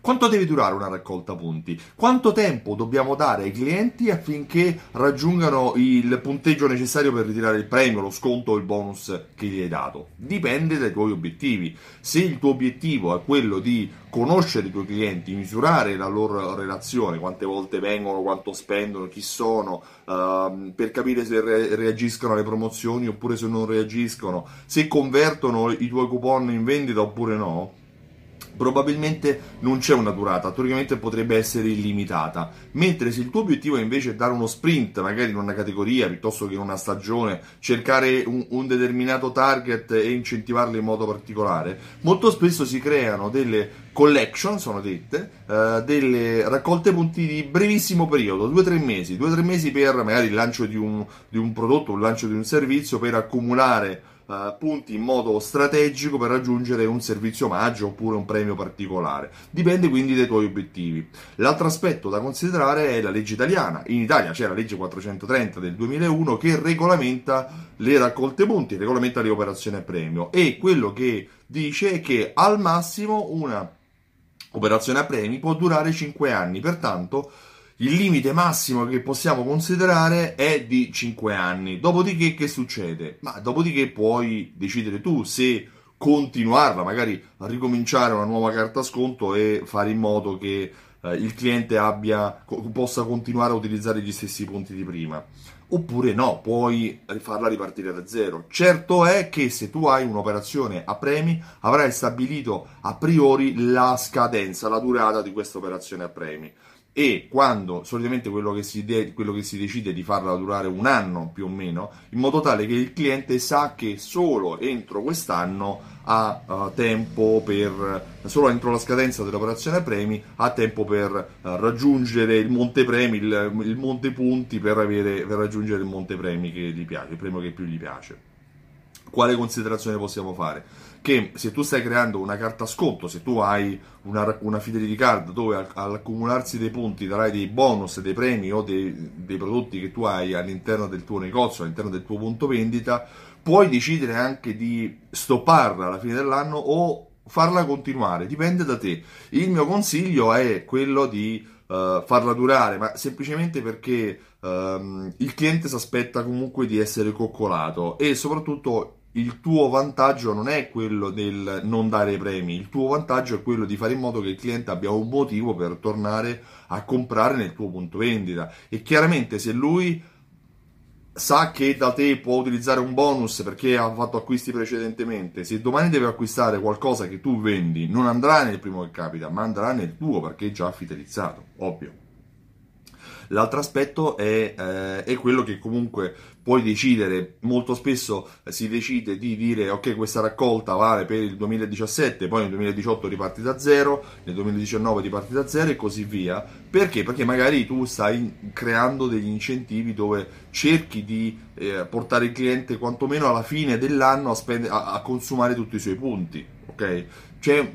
Quanto deve durare una raccolta punti? Quanto tempo dobbiamo dare ai clienti affinché raggiungano il punteggio necessario per ritirare il premio, lo sconto o il bonus che gli hai dato? Dipende dai tuoi obiettivi. Se il tuo obiettivo è quello di conoscere i tuoi clienti, misurare la loro relazione, quante volte vengono, quanto spendono, chi sono, uh, per capire se re- reagiscono alle promozioni oppure se non reagiscono, se convertono i tuoi coupon in vendita oppure no, probabilmente non c'è una durata, teoricamente potrebbe essere illimitata, mentre se il tuo obiettivo è invece dare uno sprint, magari in una categoria piuttosto che in una stagione, cercare un, un determinato target e incentivarlo in modo particolare, molto spesso si creano delle collection, sono dette, uh, delle raccolte punti di brevissimo periodo, 2-3 mesi, 2-3 mesi per magari il lancio di un, di un prodotto, il lancio di un servizio, per accumulare uh, punti in modo strategico per raggiungere un servizio omaggio oppure un premio particolare. Dipende quindi dai tuoi obiettivi. L'altro aspetto da considerare è la legge italiana. In Italia c'è la legge 430 del 2001 che regolamenta le raccolte punti, regolamenta le operazioni a premio e quello che dice è che al massimo una operazione a premi può durare 5 anni, pertanto il limite massimo che possiamo considerare è di 5 anni. Dopodiché che succede? Ma dopodiché puoi decidere tu se continuarla, magari ricominciare una nuova carta sconto e fare in modo che eh, il cliente abbia, possa continuare a utilizzare gli stessi punti di prima. Oppure no, puoi farla ripartire da zero. Certo è che se tu hai un'operazione a premi, avrai stabilito a priori la scadenza, la durata di questa operazione a premi e quando solitamente quello che, si de- quello che si decide di farla durare un anno più o meno, in modo tale che il cliente sa che solo entro quest'anno ha uh, tempo per, solo entro la scadenza dell'operazione premi, ha tempo per uh, raggiungere il monte premi, il, il monte punti per, avere, per raggiungere il monte premi che gli piace, il premio che più gli piace. Quale considerazione possiamo fare? Che se tu stai creando una carta sconto, se tu hai una, una fidelity card dove all'accumularsi dei punti darai dei bonus, dei premi o dei, dei prodotti che tu hai all'interno del tuo negozio, all'interno del tuo punto vendita, puoi decidere anche di stopparla alla fine dell'anno o farla continuare, dipende da te. Il mio consiglio è quello di uh, farla durare, ma semplicemente perché uh, il cliente si aspetta comunque di essere coccolato e soprattutto il tuo vantaggio non è quello del non dare premi, il tuo vantaggio è quello di fare in modo che il cliente abbia un motivo per tornare a comprare nel tuo punto vendita. E chiaramente se lui sa che da te può utilizzare un bonus perché ha fatto acquisti precedentemente, se domani deve acquistare qualcosa che tu vendi, non andrà nel primo che capita, ma andrà nel tuo perché è già fidelizzato, ovvio. L'altro aspetto è, eh, è, quello che comunque puoi decidere, molto spesso si decide di dire ok questa raccolta vale per il 2017, poi nel 2018 riparti da zero, nel 2019 riparti da zero e così via. Perché? Perché magari tu stai creando degli incentivi dove cerchi di eh, portare il cliente quantomeno alla fine dell'anno a, spend- a, a consumare tutti i suoi punti. Ok? Cioè,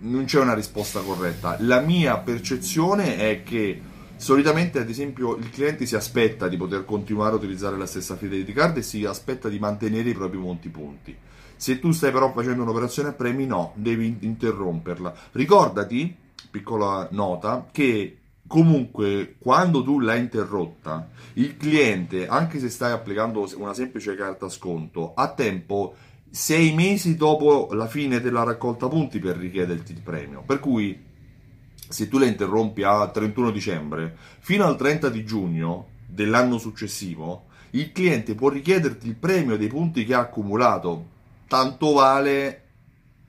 non c'è una risposta corretta. La mia percezione è che Solitamente, ad esempio, il cliente si aspetta di poter continuare a utilizzare la stessa fidelity card e si aspetta di mantenere i propri monti punti. Se tu stai però facendo un'operazione a premi, no, devi interromperla. Ricordati, piccola nota, che comunque quando tu l'hai interrotta, il cliente, anche se stai applicando una semplice carta sconto, ha tempo sei mesi dopo la fine della raccolta punti per richiederti il premio. Per cui se tu la interrompi a 31 dicembre, fino al 30 di giugno dell'anno successivo, il cliente può richiederti il premio dei punti che ha accumulato. Tanto vale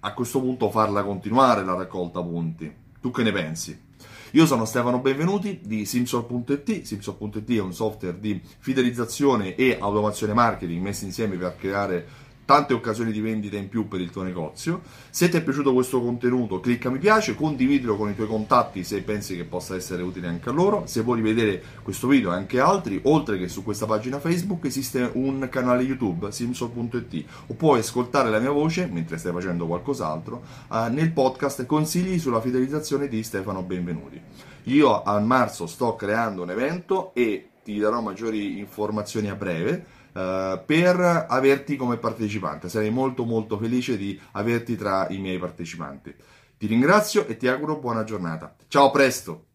a questo punto farla continuare la raccolta punti. Tu che ne pensi? Io sono Stefano Benvenuti di Simsol.it. Simsol.it è un software di fidelizzazione e automazione marketing messi insieme per creare tante occasioni di vendita in più per il tuo negozio. Se ti è piaciuto questo contenuto, clicca mi piace, condividilo con i tuoi contatti se pensi che possa essere utile anche a loro. Se vuoi rivedere questo video e anche altri, oltre che su questa pagina Facebook, esiste un canale YouTube, simsol.it, o puoi ascoltare la mia voce mentre stai facendo qualcos'altro eh, nel podcast Consigli sulla fidelizzazione di Stefano Benvenuti. Io a marzo sto creando un evento e ti darò maggiori informazioni a breve uh, per averti come partecipante. Sarei molto molto felice di averti tra i miei partecipanti. Ti ringrazio e ti auguro buona giornata. Ciao, presto!